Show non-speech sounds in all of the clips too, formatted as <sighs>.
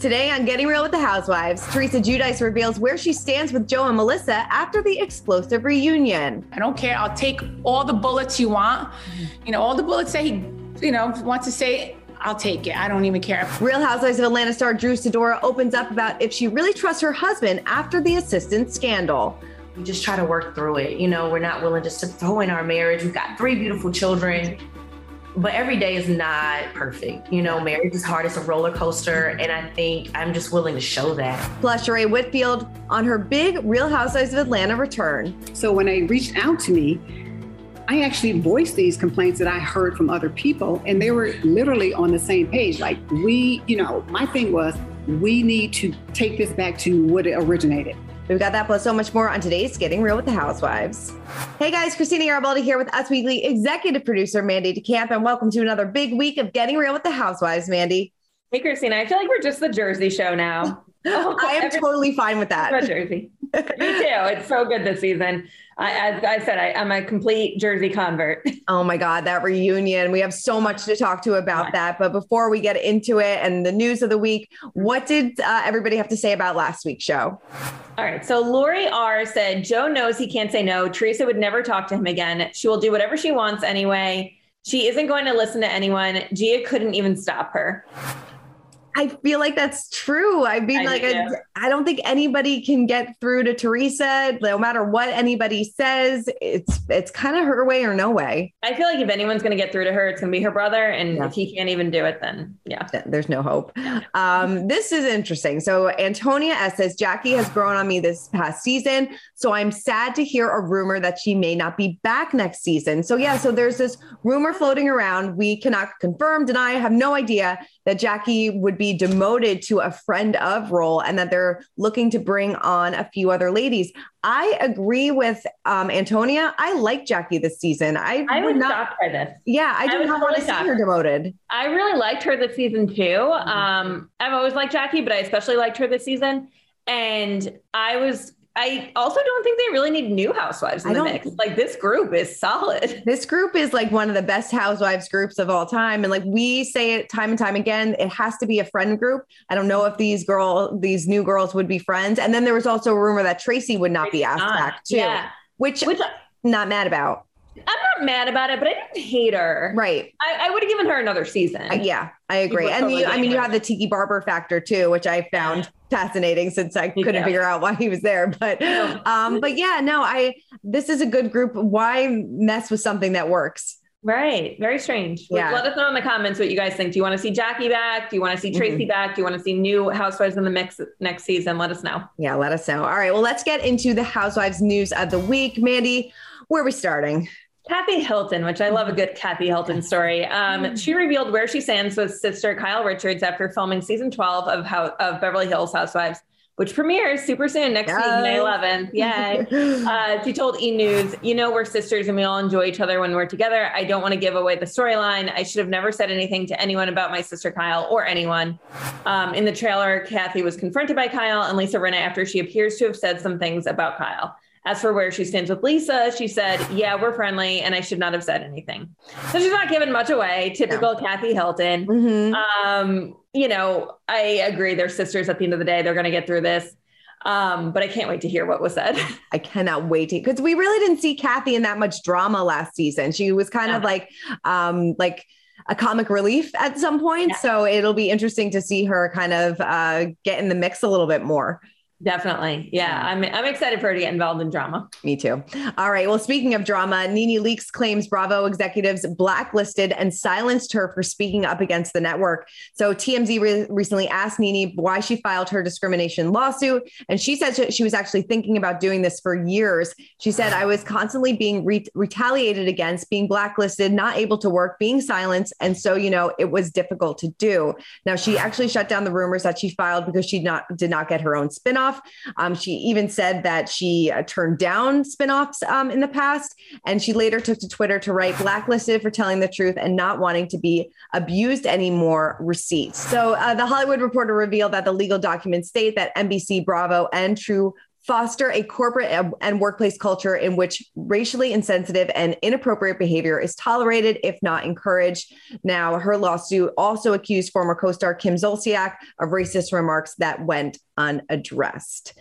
Today on Getting Real with the Housewives, Teresa Giudice reveals where she stands with Joe and Melissa after the explosive reunion. I don't care. I'll take all the bullets you want. You know, all the bullets that he, you know, wants to say. I'll take it. I don't even care. Real Housewives of Atlanta star Drew Sidora opens up about if she really trusts her husband after the assistant scandal. We just try to work through it. You know, we're not willing just to throw in our marriage. We've got three beautiful children but every day is not perfect. You know, marriage is hard. It's a roller coaster. And I think I'm just willing to show that. Plus, Sheree Whitfield on her big Real Housewives of Atlanta return. So when they reached out to me, I actually voiced these complaints that I heard from other people, and they were literally on the same page. Like, we, you know, my thing was, we need to take this back to what it originated. We've got that plus so much more on today's Getting Real with the Housewives. Hey guys, Christina Garibaldi here with Us Weekly executive producer Mandy DeCamp, and welcome to another big week of Getting Real with the Housewives, Mandy. Hey, Christina, I feel like we're just the Jersey show now. Oh, <laughs> I am every- totally fine with that. Jersey. Me <laughs> too. It's so good this season. I, as I said, I, am a complete Jersey convert. <laughs> Oh my God, that reunion. We have so much to talk to about that. But before we get into it and the news of the week, what did uh, everybody have to say about last week's show? All right. So Lori R said Joe knows he can't say no. Teresa would never talk to him again. She will do whatever she wants anyway. She isn't going to listen to anyone. Gia couldn't even stop her. I feel like that's true. I mean, I like, I, I, don't think anybody can get through to Teresa, no matter what anybody says. It's it's kind of her way or no way. I feel like if anyone's going to get through to her, it's going to be her brother, and yeah. if he can't even do it, then yeah, there's no hope. Um, this is interesting. So Antonia S says Jackie has grown on me this past season, so I'm sad to hear a rumor that she may not be back next season. So yeah, so there's this rumor floating around. We cannot confirm, deny, have no idea that Jackie would be demoted to a friend of role and that they're looking to bring on a few other ladies. I agree with um, Antonia. I like Jackie this season. I, I would not by this. Yeah, I do not want to see her demoted. I really liked her this season too. Um, I've always liked Jackie, but I especially liked her this season. And I was I also don't think they really need new housewives in I the mix. Like this group is solid. <laughs> This group is like one of the best housewives groups of all time. And like we say it time and time again, it has to be a friend group. I don't know if these girl, these new girls would be friends. And then there was also a rumor that Tracy would not be asked not. back too, yeah. which, which I'm not mad about. I'm not mad about it, but I didn't hate her. Right. I, I would have given her another season. Uh, yeah, I agree. And you, I mean, you have the Tiki Barber factor too, which I found fascinating since I couldn't yeah. figure out why he was there. But, um, but yeah, no, I. This is a good group. Why mess with something that works? Right. Very strange. Yeah. Let us know in the comments what you guys think. Do you want to see Jackie back? Do you want to see Tracy mm-hmm. back? Do you want to see new housewives in the mix next season? Let us know. Yeah, let us know. All right. Well, let's get into the housewives news of the week. Mandy, where are we starting? Kathy Hilton, which I love a good Kathy Hilton story. Um, mm. she revealed where she stands with sister Kyle Richards after filming season 12 of, How- of Beverly Hills Housewives, which premieres super soon next yes. week, May 11th. Yay. <laughs> uh, she told E! News, You know, we're sisters and we all enjoy each other when we're together. I don't want to give away the storyline. I should have never said anything to anyone about my sister Kyle or anyone. Um, in the trailer, Kathy was confronted by Kyle and Lisa Rinna after she appears to have said some things about Kyle. As for where she stands with Lisa, she said, Yeah, we're friendly, and I should not have said anything. So she's not giving much away. Typical no. Kathy Hilton. Mm-hmm. Um, you know, I agree. They're sisters at the end of the day. They're going to get through this. Um, but I can't wait to hear what was said. <laughs> I cannot wait to because we really didn't see Kathy in that much drama last season. She was kind yeah. of like, um, like a comic relief at some point. Yeah. So it'll be interesting to see her kind of uh, get in the mix a little bit more. Definitely. Yeah. I'm, I'm excited for her to get involved in drama. Me too. All right. Well, speaking of drama, NeNe Leakes claims Bravo executives blacklisted and silenced her for speaking up against the network. So TMZ re- recently asked NeNe why she filed her discrimination lawsuit. And she said she was actually thinking about doing this for years. She said, I was constantly being re- retaliated against, being blacklisted, not able to work, being silenced. And so, you know, it was difficult to do. Now, she actually shut down the rumors that she filed because she not did not get her own spinoff spinoff. Um, she even said that she uh, turned down spinoffs um, in the past. And she later took to Twitter to write blacklisted for telling the truth and not wanting to be abused anymore receipts. So uh, the Hollywood Reporter revealed that the legal documents state that NBC, Bravo, and True foster a corporate and workplace culture in which racially insensitive and inappropriate behavior is tolerated, if not encouraged. Now, her lawsuit also accused former co star Kim Zolciak of racist remarks that went unaddressed.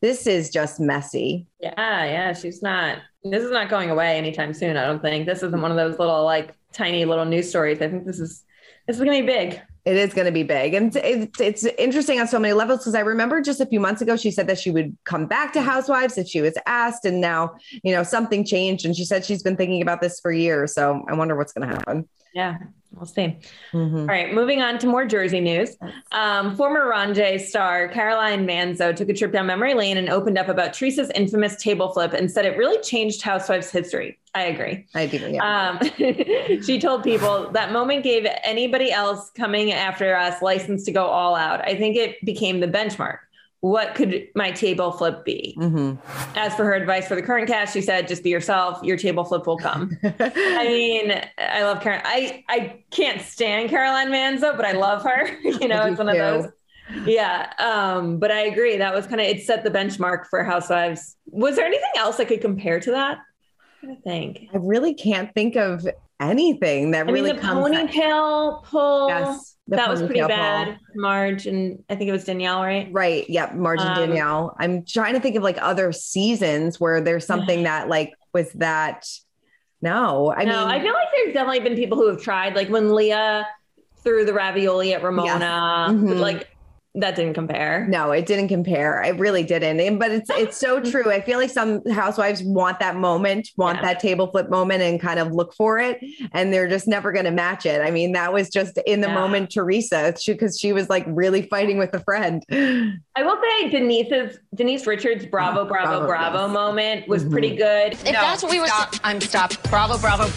This is just messy. Yeah, yeah. She's not, this is not going away anytime soon, I don't think. This isn't one of those little, like, tiny little news stories. I think this is, this is to be big. It is going to be big. And it's, it's interesting on so many levels because I remember just a few months ago, she said that she would come back to mm. Housewives if she was asked. And now, you know, something changed. And she said she's been thinking about this for years. So I wonder what's going to happen. Yeah, we'll see. Mm-hmm. All right, moving on to more Jersey news. Um, former J star Caroline Manzo took a trip down memory lane and opened up about Teresa's infamous table flip and said it really changed Housewives history. I agree. I do. Yeah. Um, <laughs> she told people that moment gave anybody else coming after us license to go all out. I think it became the benchmark what could my table flip be? Mm-hmm. As for her advice for the current cast, she said, just be yourself. Your table flip will come. <laughs> I mean, I love Karen. I, I can't stand Caroline Manzo, but I love her. <laughs> you know, it's one of those. Yeah. Um, but I agree. That was kind of, it set the benchmark for Housewives. Was there anything else I could compare to that? I think. I really can't think of anything that I really mean, the ponytail pull. Yes that was pretty bad. Marge and I think it was Danielle, right? Right. Yep. Marge um, and Danielle. I'm trying to think of like other seasons where there's <sighs> something that like was that. No, I no, mean, I feel like there's definitely been people who have tried, like when Leah threw the ravioli at Ramona, yes. mm-hmm. like that didn't compare. No, it didn't compare. It really didn't. And, but it's it's so <laughs> true. I feel like some housewives want that moment, want yeah. that table flip moment and kind of look for it and they're just never going to match it. I mean, that was just in the yeah. moment Teresa because she, she, was like really fighting with a friend. I will say Denise's Denise Richards bravo bravo bravo, bravo yes. moment was mm-hmm. pretty good. If no, that's what we were stop, I'm stopped. Bravo bravo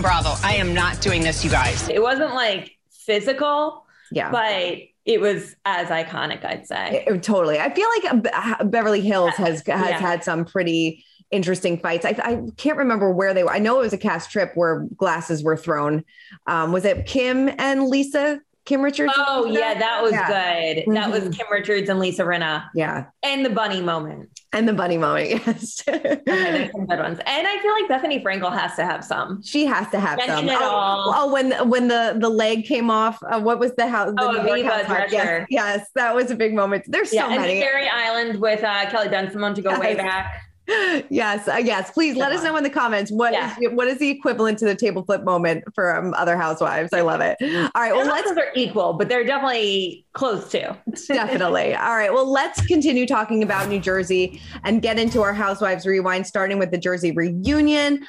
bravo. I am not doing this you guys. It wasn't like physical. Yeah. But it was as iconic, I'd say. It, totally. I feel like Beverly Hills has has yeah. had some pretty interesting fights. I, I, can't remember where they were. I know it was a cast trip where glasses were thrown. Um, was it Kim and Lisa Kim Richards. Oh yeah, that was yeah. good. Mm-hmm. That was. Kim Richards and Lisa Rinna. Yeah, and the bunny moment. And the bunny moment, <laughs> yes. okay, some good ones. And I feel like Bethenny Frankel has to have some. She has to have Mention some. It oh, all. oh, when when the the leg came off. Uh, what was the house? The oh, York house yes, yes, that was a big moment. There's yeah, so many. and. Fairy Island with uh, Kelly Bensimon to go yes. way back yes, uh, yes. Please let us know in the comments what yeah. is, what is the equivalent to the table flip moment for um, other housewives. I love it. All right, well, let's are equal, but they're definitely close to. <laughs> definitely. All right, well, let's continue talking about New Jersey and get into our housewives rewind, starting with the Jersey reunion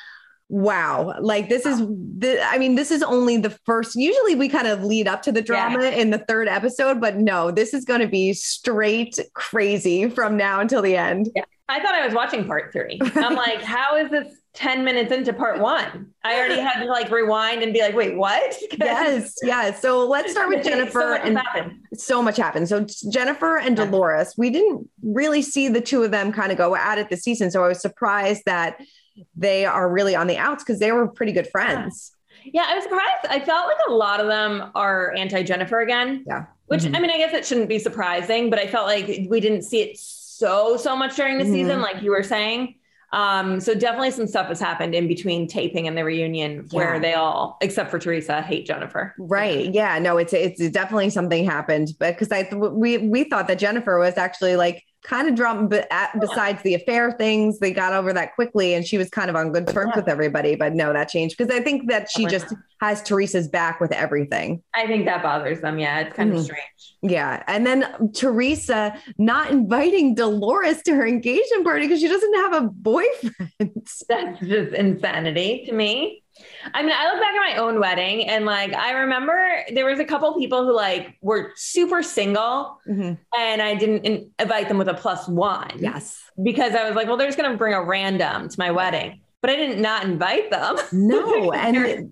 wow like this is the i mean this is only the first usually we kind of lead up to the drama yeah. in the third episode but no this is going to be straight crazy from now until the end yeah. I thought i was watching part three i'm <laughs> like how is this 10 minutes into part one i already had to like rewind and be like wait what <laughs> yes yes so let's start with <laughs> jennifer so and happened. so much happened so jennifer and dolores we didn't really see the two of them kind of go at it this season so i was surprised that they are really on the outs because they were pretty good friends. Yeah, I was surprised. I felt like a lot of them are anti Jennifer again. Yeah. Which mm-hmm. I mean, I guess it shouldn't be surprising, but I felt like we didn't see it so so so much during the mm-hmm. season, like you were saying. Um, so definitely some stuff has happened in between taping and the reunion yeah. where they all, except for Teresa, hate Jennifer. Right. Yeah. No, it's it's definitely something happened, but because I we we thought that Jennifer was actually like kind of dropped, but at, besides the affair things, they got over that quickly and she was kind of on good terms with everybody. But no, that changed because I think that she just has Teresa's back with everything. I think that bothers them. Yeah, it's kind Mhm. of strange. Yeah. And then Teresa not inviting Dolores to her engagement party because she doesn't have a boyfriend. That's just insanity to me. I mean, I look back at my own wedding and like I remember there was a couple people who like were super single Mhm. and I didn't invite them with a plus one. Yes. Because I was like, well, they're just going to bring a random to my wedding. But I didn't not invite them. <laughs> No. And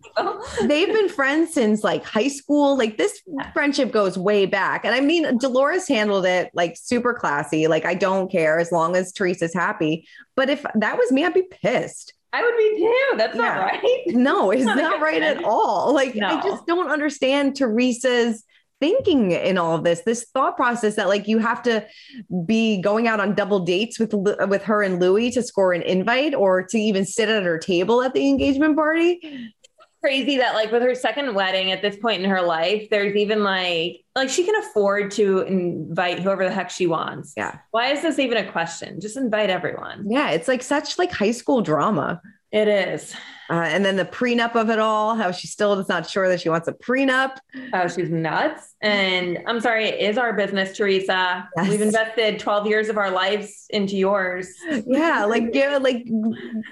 they've been friends since like high school. Like this friendship goes way back. And I mean, Dolores handled it like super classy. Like, I don't care as long as Teresa's happy. But if that was me, I'd be pissed. I would be too. That's not right. <laughs> No, it's Not not right at all. Like, I just don't understand Teresa's thinking in all of this this thought process that like you have to be going out on double dates with with her and Louis to score an invite or to even sit at her table at the engagement party crazy that like with her second wedding at this point in her life, there's even like like she can afford to invite whoever the heck she wants. Yeah. Why is this even a question? Just invite everyone. yeah it's like such like high school drama It is. uh, and then the prenup of it all how she still is not sure that she wants a prenup Oh, she's nuts. And I'm sorry, it is our business, Teresa. Yes. We've invested 12 years of our lives into yours. yeah like yeah like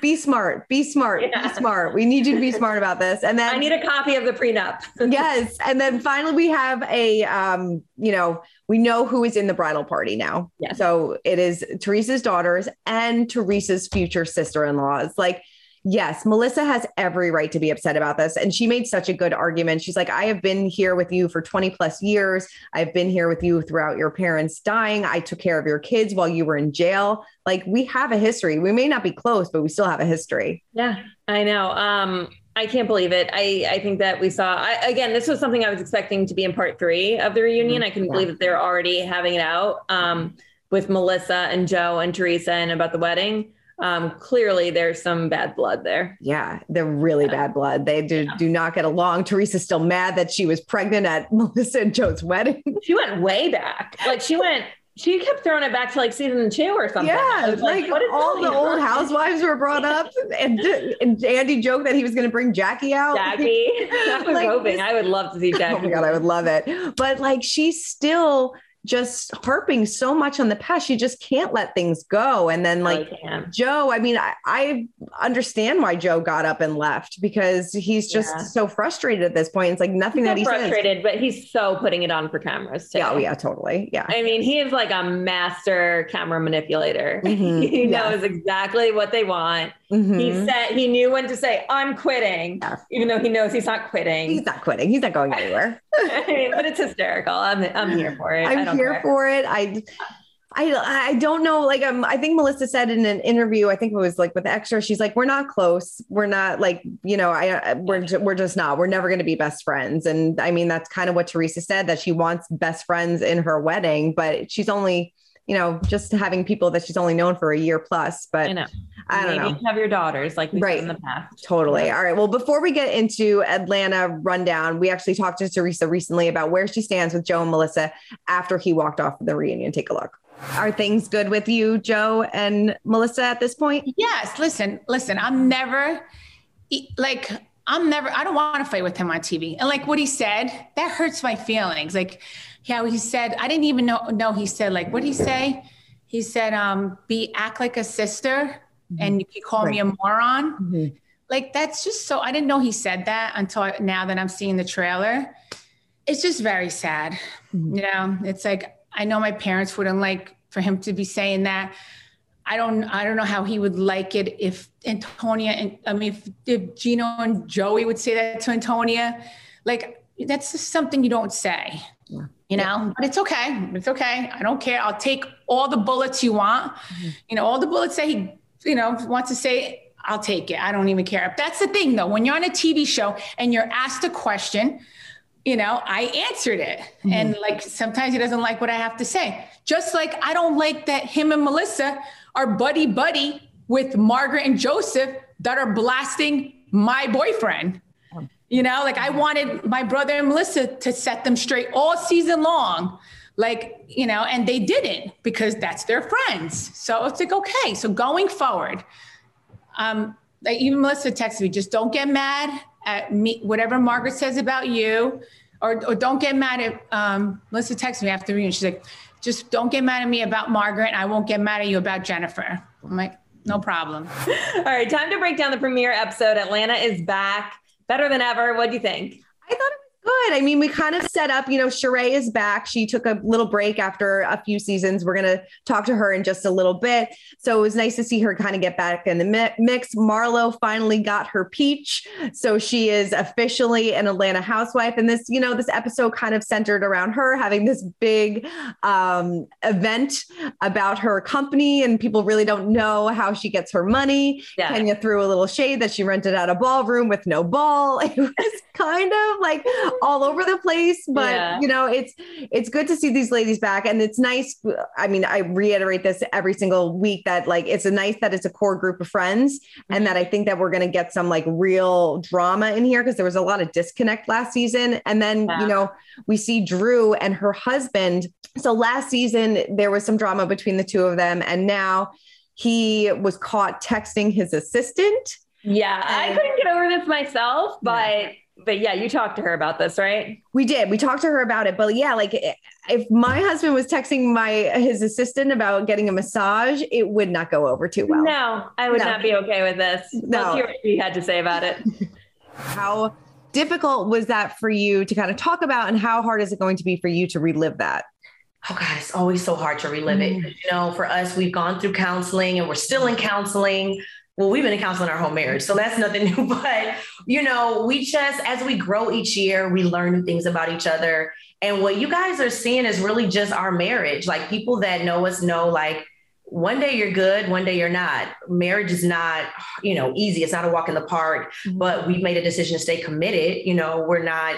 be smart be smart Yeah. be smart we need you to be smart about this and then I need a copy of the prenup. <laughs> yes and then finally we have a um you know we know who is in the bridal party now Yes. so it is teresa's daughters and teresa's future sister-in-laws like yes melissa has every right to be upset about this and she made such a good argument she's like i have been here with you for 20 plus years i've been here with you throughout your parents dying i took care of your kids while you were in jail like we have a history we may not be close but we still have a history Yeah, I know. Um, I can't believe it. I, I think that we saw, I, again, this was something I was expecting to be in part three of the reunion. I couldn't Yeah. believe that they're already having it out um, with Melissa and Joe and Teresa and about the wedding. Um, clearly, there's some bad blood there. Yeah, they're really bad blood. They do, do not get along. Teresa's still mad that she was pregnant at <laughs> Melissa and Joe's wedding. She went way back. Like she went, she kept throwing it back to like season two or something. Yeah, like, is all the old housewives were brought up, and, and Andy joked that he was going to bring Jackie out. Jackie. <laughs> I was Like, hoping. this- I would love to see Jackie. <laughs> Oh my god, I would love it. But like, she's still just harping so much on the past. you just can't let things go. And then like can. Joe, I mean, I, I understand why Joe got up and left because he's just Yeah. so frustrated at this point. It's like nothing He's that so he says. frustrated, but he's so putting it on for cameras too. Yeah, oh yeah, totally. Yeah. I mean, he is like a master camera manipulator. Mhm. <laughs> he Yeah. knows exactly what they want. He Mhm. said he knew when to say, I'm quitting, even though he knows he's not quitting. He's not quitting. He's not going anywhere. <laughs> I mean, but it's hysterical. I'm I'm here <sighs> for it. I I'm don't here care. for it. I, I, I don't know. Like, um, I think Melissa said in an interview, I think it was like with Extra, she's like, we're not close. We're not like, you know, I, I- we're, we're just not, we're never going to be best friends. And I mean, that's kind of what Teresa said that she wants best friends in her wedding, but she's only, you know, just having people that she's only known for a year plus, but I know. I don't Maybe know. have your daughters like we Right. in the past. Totally. Yeah. All right. Well, before we get into Atlanta rundown, we actually talked to Teresa recently about where she stands with Joe and Melissa after he walked off the reunion. Take a look. Are things good with you, Joe and Melissa, at this point? Yes, listen, listen. I'm never like I'm never. I don't want to fight with him on TV. And like what he said, that hurts my feelings. Like how he said, I didn't even know. No, he said like what did he say? He said, um, "Be act like a sister, mm-hmm. and you can call me a moron." Mm-hmm. Like that's just so. I didn't know he said that until I, now that I'm seeing the trailer. It's just very sad. Mm-hmm. You know, it's like I know my parents wouldn't like for him to be saying that. I don't I don't know how he would like it if Antonia and I mean if, if Gino and Joey would say that to Antonia. Like that's just something you don't say. You know, but it's okay. It's okay. I don't care. I'll take all the bullets you want. Mm-hmm. You know, all the bullets that he, you know, wants to say, I'll take it. I don't even care. That's the thing though. When you're on a TV show and you're asked a question, you know, I answered it. And like sometimes he doesn't like what I have to say. Just like I don't like that him and Melissa are buddy buddy with Margaret and Joseph that are blasting my boyfriend. You know, like I wanted my brother and Melissa to set them straight all season long. like you know and they didn't because that's their friends so it's like okay so going forward um like even melissa texted me just don't get mad at me whatever margaret says about you or, or don't get mad at um melissa texted me after the reunion. She's like just don't get mad at me about margaret i won't get mad at you about jennifer. I'm like no problem. <laughs> All right time to break down the premiere episode. Atlanta is back. Better than ever. What do you think? I thought it Good. I mean, we kind of set up, you know, Sheree is back. She took a little break after a few seasons. We're going to talk to her in just a little bit. So it was nice to see her kind of get back in the mix. Marlo finally got her peach. So she is officially an Atlanta housewife. And this, you know, this episode kind of centered around her having this big um, event about her company. And people really don't know how she gets her money. Yeah. Kenya threw a little shade that she rented out a ballroom with no ball. <laughs> It was kind of like <laughs> all over the place but yeah. you know it's it's good to see these ladies back and it's nice i mean i reiterate this every single week that like it's a nice that it's a core group of friends mm-hmm. and that i think that we're going to get some like real drama in here because there was a lot of disconnect last season and then yeah. you know we see drew and her husband so last season there was some drama between the two of them and now he was caught texting his assistant yeah, I couldn't get over this myself, but but yeah, you talked to her about this, right? We did. We talked to her about it. But yeah, like if my husband was texting my his assistant about getting a massage, it would not go over too well. No, I would no. not be okay with this. No. Let's hear what she had to say about it. <laughs> how difficult was that for you to kind of talk about, and how hard is it going to be for you to relive that? Oh God, it's always so hard to relive mm. it. You know, for us, we've gone through counseling and we're still in counseling well, we've been in counseling our whole marriage, so that's nothing <laughs> new. But you know, we just as we grow each year, we learn new things about each other. And what you guys are seeing is really just our marriage. Like people that know us know, like one day you're good, one day you're not. Marriage is not, you know, easy. It's not a walk in the park. Mm-hmm. But we've made a decision to stay committed. You know, we're not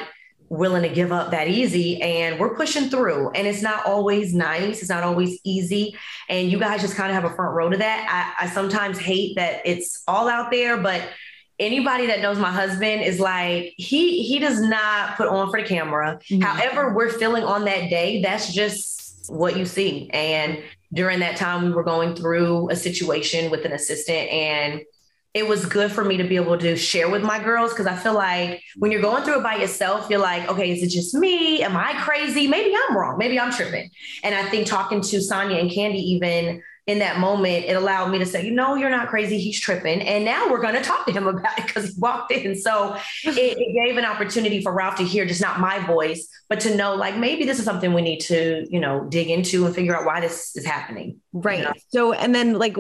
willing to give up that easy and we're pushing through. And it's not always nice it's not always easy and you guys just kind of have a front row to that. I, I sometimes hate that it's all out there but anybody that knows my husband is like he he does not put on for the camera. Mm-hmm. however we're feeling on that day that's just what you see. And during that time we were going through a situation with an assistant and it was good for me to be able to share with my girls because I feel like when you're going through it by yourself, you're like, okay, is it just me? Am I crazy? Maybe I'm wrong. Maybe I'm tripping. And I think talking to Sanya and Kandi, even in that moment, it allowed me to say, you know, you're not crazy. He's tripping. And now we're going to talk to him <laughs> about it because he walked in. So <laughs> it, it, gave an opportunity for Ralph to hear just not my voice, but to know like maybe this is something we need to, you know, dig into and figure out why this is happening. Right. You know? So, and then like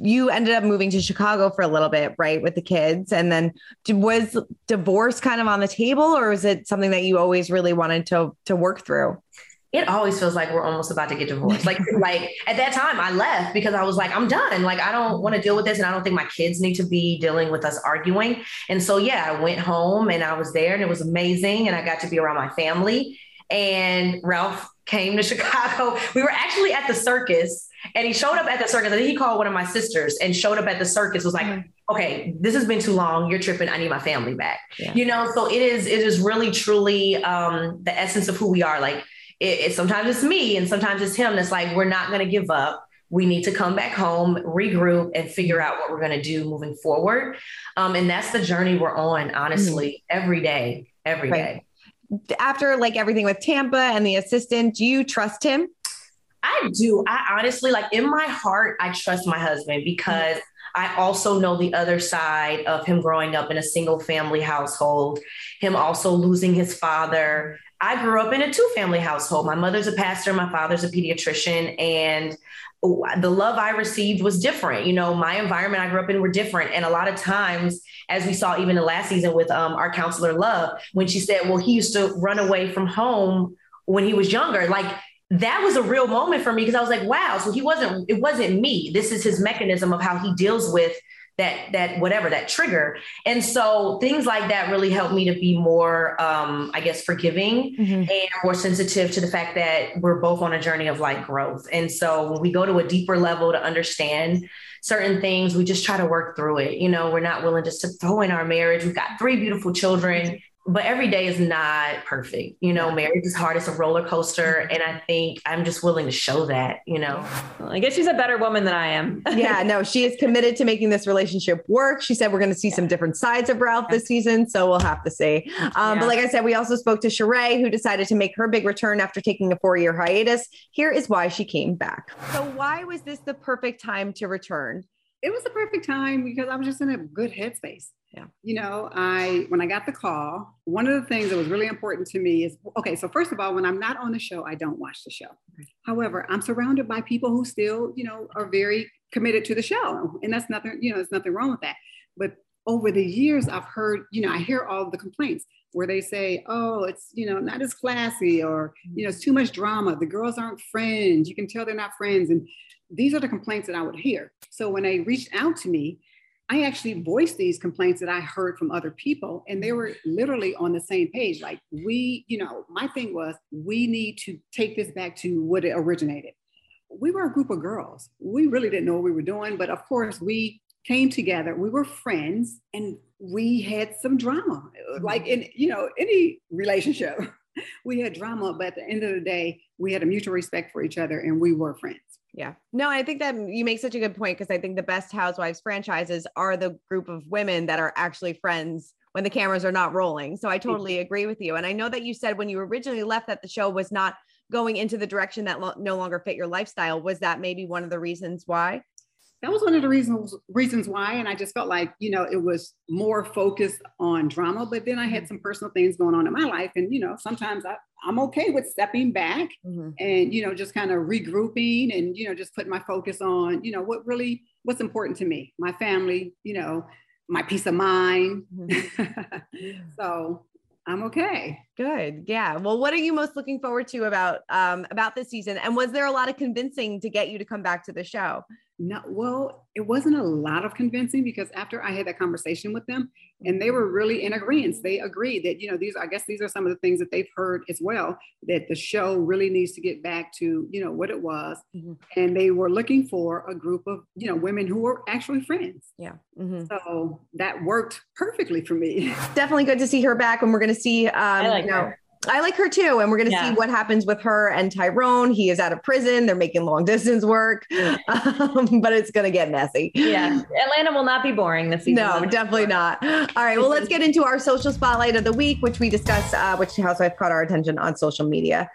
you ended up moving to Chicago for a little bit, right, with the kids. And then was divorce kind of on the table or was it something that you always really wanted to, to work through? It always feels like we're almost about to get divorced. Like, <laughs> like at that time I left because I was like, I'm done. Like, I don't want to deal with this. And I don't think my kids need to be dealing with us arguing. And so, yeah, I went home and I was there and it was amazing. And I got to be around my family. And Ralph came to <laughs> Chicago. We were actually at the circus and he showed up at the circus. I think he called one of my sisters and showed up at the circus, was like, mm-hmm. okay, this has been too long. You're tripping. I need my family back. Yeah. You know, so it is, it is really truly um, the essence of who we are. Like, it, it, sometimes it's me and sometimes it's him that's like we're not going to give up we need to come back home regroup and figure out what we're going to do moving forward um, and that's the journey we're on honestly mm-hmm. every day every right. day. after like everything with tampa and the assistant do you trust him i do i honestly like in my heart i trust my husband because mm-hmm. I also know the other side of him growing up in a single family household, him also losing his father, I grew up in a two family household. My mother's a pastor, my father's a pediatrician, and the love I received was different. You know, my environment I grew up in were different. And a lot of times, as we saw even the last season with um, our counselor Love, when she said, well, he used to run away from home when he was younger, like that was a real moment for me because I was like, wow, so he wasn't, it wasn't me. This is his mechanism of how he deals with that that whatever that trigger. And so things like that really help me to be more um i guess forgiving mm-hmm. and more sensitive to the fact that we're both on a journey of like growth. And so when we go to a deeper level to understand certain things we just try to work through it. You know we're not willing just to throw in our marriage. We've got three beautiful children but every day is not perfect. You know, marriage is hard. It's a roller coaster. And I think I'm just willing to show that, you know. Well, I guess she's a better woman than I am. <laughs> yeah, no, she is committed to making this relationship work. She said we're going to see yeah. some different sides of Ralph this season. So we'll have to see. Um, yeah. But like I said, we also spoke to Sheree, who decided to make her big return after taking a four year hiatus. Here is why she came back. So, why was this the perfect time to return? It was the perfect time because I was just in a good headspace. Yeah. You know, I when I got the call, one of the things that was really important to me is okay, so first of all, when I'm not on the show, I don't watch the show. However, I'm surrounded by people who still, you know, are very committed to the show. And that's nothing, you know, there's nothing wrong with that. But over the years, I've heard, you know, I hear all the complaints where they say, oh, it's, you know, not as classy or, you know, it's too much drama. The girls aren't friends. You can tell they're not friends. And these are the complaints that I would hear. So when they reached out to me, I actually voiced these complaints that I heard from other people, and they were literally on the same page. Like, we, you know, my thing was, we need to take this back to what it originated. We were a group of girls. We really didn't know what we were doing, but of course, we came together. We were friends, and we had some drama, mm-hmm. like in, you know, any relationship. <laughs> we had drama, but at the end of the day, we had a mutual respect for each other, and we were friends. Yeah. No, I think that you make such a good point because I think the best Housewives franchises are the group of women that are actually friends when the cameras are not rolling. So I totally agree with you. And I know that you said when you originally left that the show was not going into the direction that lo- no longer fit your lifestyle. Was that maybe one of the reasons why? That was one of the reasons reasons why and i just felt like you know it was more focused on drama but then i had some personal things going on in my life and you know sometimes I, i'm okay with stepping back mm-hmm. and you know just kind of regrouping and you know just putting my focus on you know what really what's important to me my family you know my peace of mind mm-hmm. <laughs> so I'm okay. Good. Yeah. Well, what are you most looking forward to about um about this season? And was there a lot of convincing to get you to come back to the show? No, well, it wasn't a lot of convincing because after I had that conversation with them, and they were really in agreement. They agreed that you know these. I guess these are some of the things that they've heard as well. That the show really needs to get back to you know what it was, mm-hmm. and they were looking for a group of you know women who were actually friends. Yeah. Mm-hmm. So that worked perfectly for me. <laughs> Definitely good to see her back, and we're going to see. Um, I like you know, her. I like her too. And we're going to yeah. see what happens with her and Tyrone. He is out of prison. They're making long <laughs> distance work, um, but it's going to get messy. Yeah. Atlanta will not be boring this season. No, definitely not. All right. Well, let's get into our social spotlight of the week, which we discuss, uh, which housewife caught our attention on social media.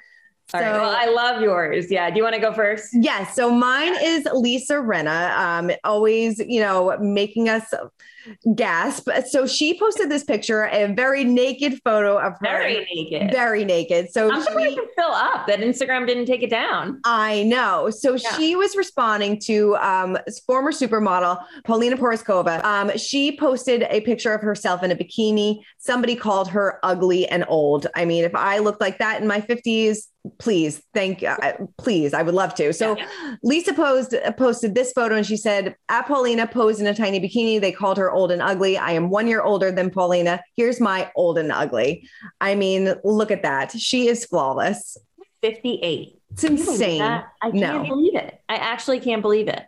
All so, right. Well, I love yours. Yeah. Do you want to go first? Yes. So mine is Lisa Rinna. Um, always, you know, making us gasp. So she posted this picture, a very naked photo of her. Very naked. Very naked. So I'm surprised it fill up that Instagram didn't take it down. I know. So yeah. she was responding to um, former supermodel Paulina Porizkova. Um, she posted a picture of herself in a bikini. Somebody called her ugly and old. I mean, if I looked like that in my 50s, please thank uh, please i would love to so yeah. lisa posed posted this photo and she said at paulina posed in a tiny bikini they called her old and ugly. I am one year older than Paulina. Here's my old and ugly. I mean, look at that. She is flawless. 58. It's insane. I can't no. believe it. I actually can't believe it.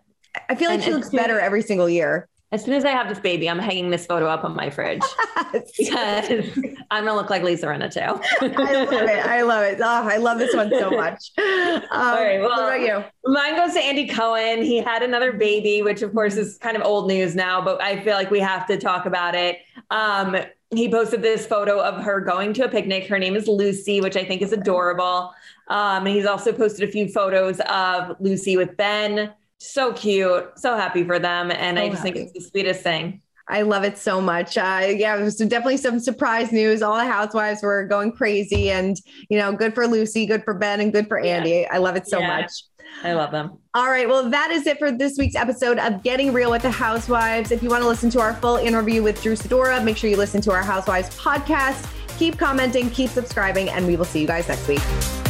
I feel like and she looks better every single year. As soon as I have this baby, I'm hanging this photo up on my fridge <laughs> because <laughs> I'm gonna look like Lisa Rinna too. I love it. I love it. Oh, I love this one so much. <laughs> Um, All right. Well, what about you? Mine goes to Andy Cohen. He had another baby, which of course is kind of old news now, but I feel like we have to talk about it. Um, he posted this photo of her going to a picnic. Her name is Lucy, which I think is adorable. Um, and he's also posted a few photos of Lucy with Ben so cute. So happy for them. And so I just happy. think it's the sweetest thing. I love it so much. Uh, yeah, it was definitely some surprise news. All the housewives were going crazy, and you know, good for Lucy, good for Ben, and good for Andy. Yeah. I love it so yeah. much. I love them. All right. Well, that is it for this week's episode of Getting Real with the Housewives. If you want to listen to our full interview with Drew Sidora, make sure you listen to our Housewives podcast. Keep commenting, keep subscribing, and we will see you guys next week.